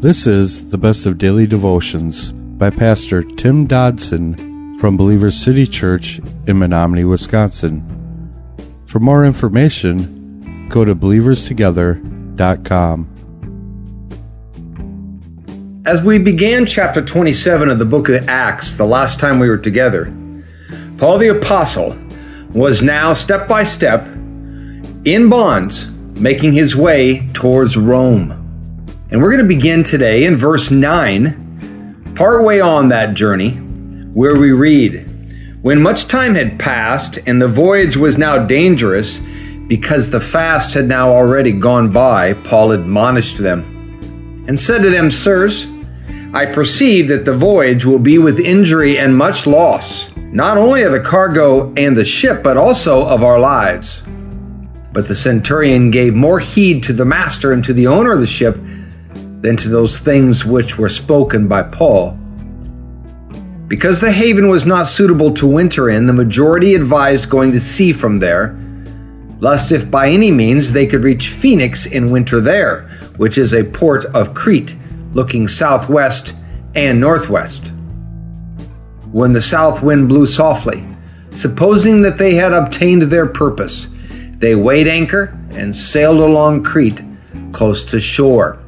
This is the best of daily devotions by Pastor Tim Dodson from Believers City Church in Menominee, Wisconsin. For more information, go to believerstogether.com. As we began chapter 27 of the book of Acts, the last time we were together, Paul the Apostle was now step by step in bonds making his way towards Rome. And we're going to begin today in verse 9, partway on that journey, where we read When much time had passed and the voyage was now dangerous, because the fast had now already gone by, Paul admonished them and said to them, Sirs, I perceive that the voyage will be with injury and much loss, not only of the cargo and the ship, but also of our lives. But the centurion gave more heed to the master and to the owner of the ship than to those things which were spoken by Paul. Because the haven was not suitable to winter in, the majority advised going to sea from there, lest if by any means they could reach Phoenix in winter there, which is a port of Crete, looking southwest and northwest. When the south wind blew softly, supposing that they had obtained their purpose, they weighed anchor and sailed along Crete close to shore.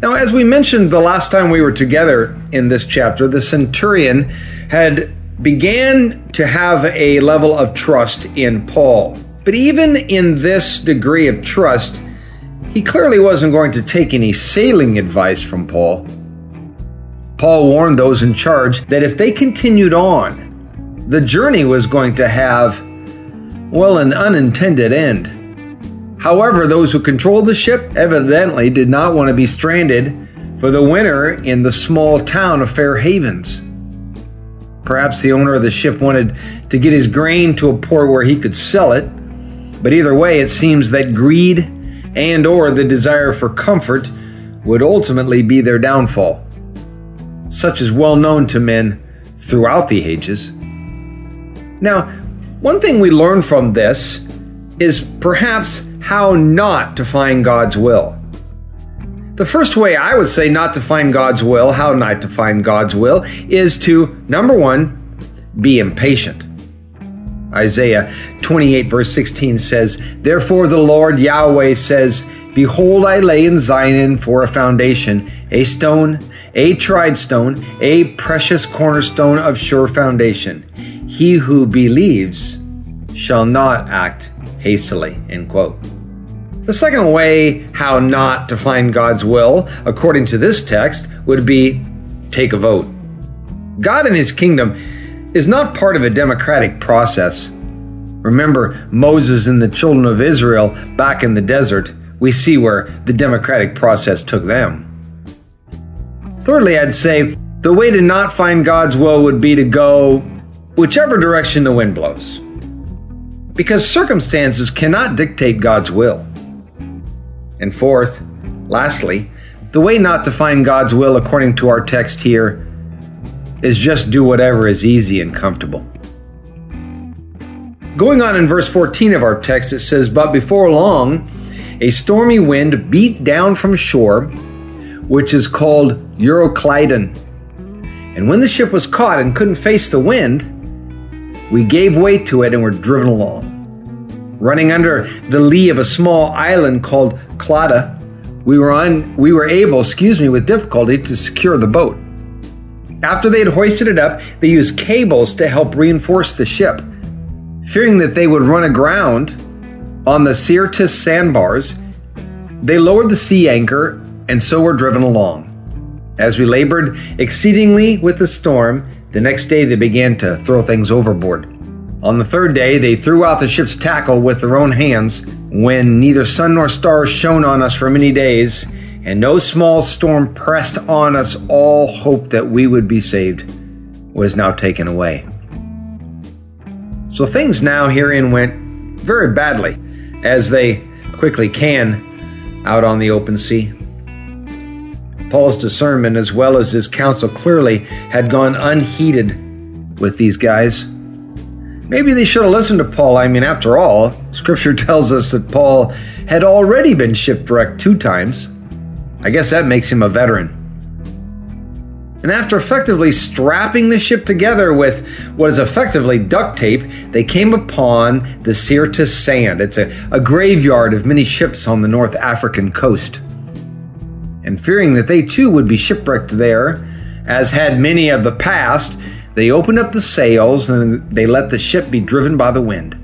Now, as we mentioned the last time we were together in this chapter, the centurion had began to have a level of trust in Paul. But even in this degree of trust, he clearly wasn't going to take any sailing advice from Paul. Paul warned those in charge that if they continued on, the journey was going to have, well, an unintended end. However, those who controlled the ship evidently did not want to be stranded for the winter in the small town of Fair Havens. Perhaps the owner of the ship wanted to get his grain to a port where he could sell it, but either way it seems that greed and or the desire for comfort would ultimately be their downfall. Such is well known to men throughout the ages. Now, one thing we learn from this is perhaps how not to find God's will. The first way I would say not to find God's will, how not to find God's will, is to, number one, be impatient. Isaiah 28, verse 16 says, Therefore the Lord Yahweh says, Behold, I lay in Zion for a foundation, a stone, a tried stone, a precious cornerstone of sure foundation. He who believes shall not act hastily. End quote. The second way how not to find God's will, according to this text, would be take a vote. God and his kingdom is not part of a democratic process. Remember Moses and the children of Israel back in the desert. We see where the democratic process took them. Thirdly, I'd say the way to not find God's will would be to go whichever direction the wind blows. Because circumstances cannot dictate God's will. And fourth, lastly, the way not to find God's will according to our text here is just do whatever is easy and comfortable. Going on in verse 14 of our text, it says, But before long, a stormy wind beat down from shore, which is called Euroclydon. And when the ship was caught and couldn't face the wind, we gave way to it and were driven along. Running under the lee of a small island called Clauda, we were on we were able, excuse me, with difficulty to secure the boat. After they had hoisted it up, they used cables to help reinforce the ship. Fearing that they would run aground on the Syrtis sandbars, they lowered the sea anchor and so were driven along. As we labored exceedingly with the storm, the next day they began to throw things overboard. On the third day, they threw out the ship's tackle with their own hands, when neither sun nor stars shone on us for many days, and no small storm pressed on us, all hope that we would be saved was now taken away. So things now herein went very badly, as they quickly can out on the open sea. Paul's discernment, as well as his counsel, clearly had gone unheeded with these guys. Maybe they should have listened to Paul. I mean, after all, Scripture tells us that Paul had already been shipwrecked two times. I guess that makes him a veteran. And after effectively strapping the ship together with what is effectively duct tape, they came upon the Syrtis Sand. It's a, a graveyard of many ships on the North African coast. And fearing that they too would be shipwrecked there, as had many of the past, they opened up the sails and they let the ship be driven by the wind.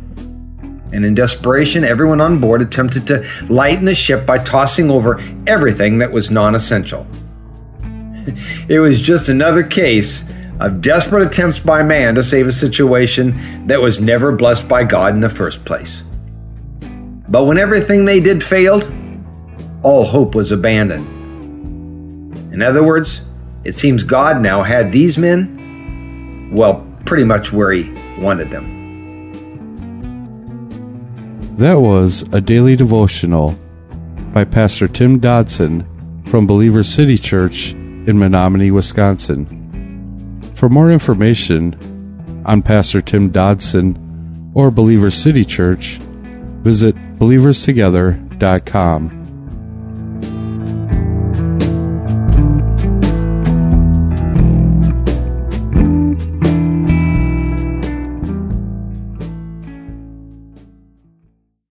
And in desperation, everyone on board attempted to lighten the ship by tossing over everything that was non essential. it was just another case of desperate attempts by man to save a situation that was never blessed by God in the first place. But when everything they did failed, all hope was abandoned. In other words, it seems God now had these men, well, pretty much where He wanted them. That was a daily devotional by Pastor Tim Dodson from Believer City Church in Menominee, Wisconsin. For more information on Pastor Tim Dodson or Believer City Church, visit believerstogether.com.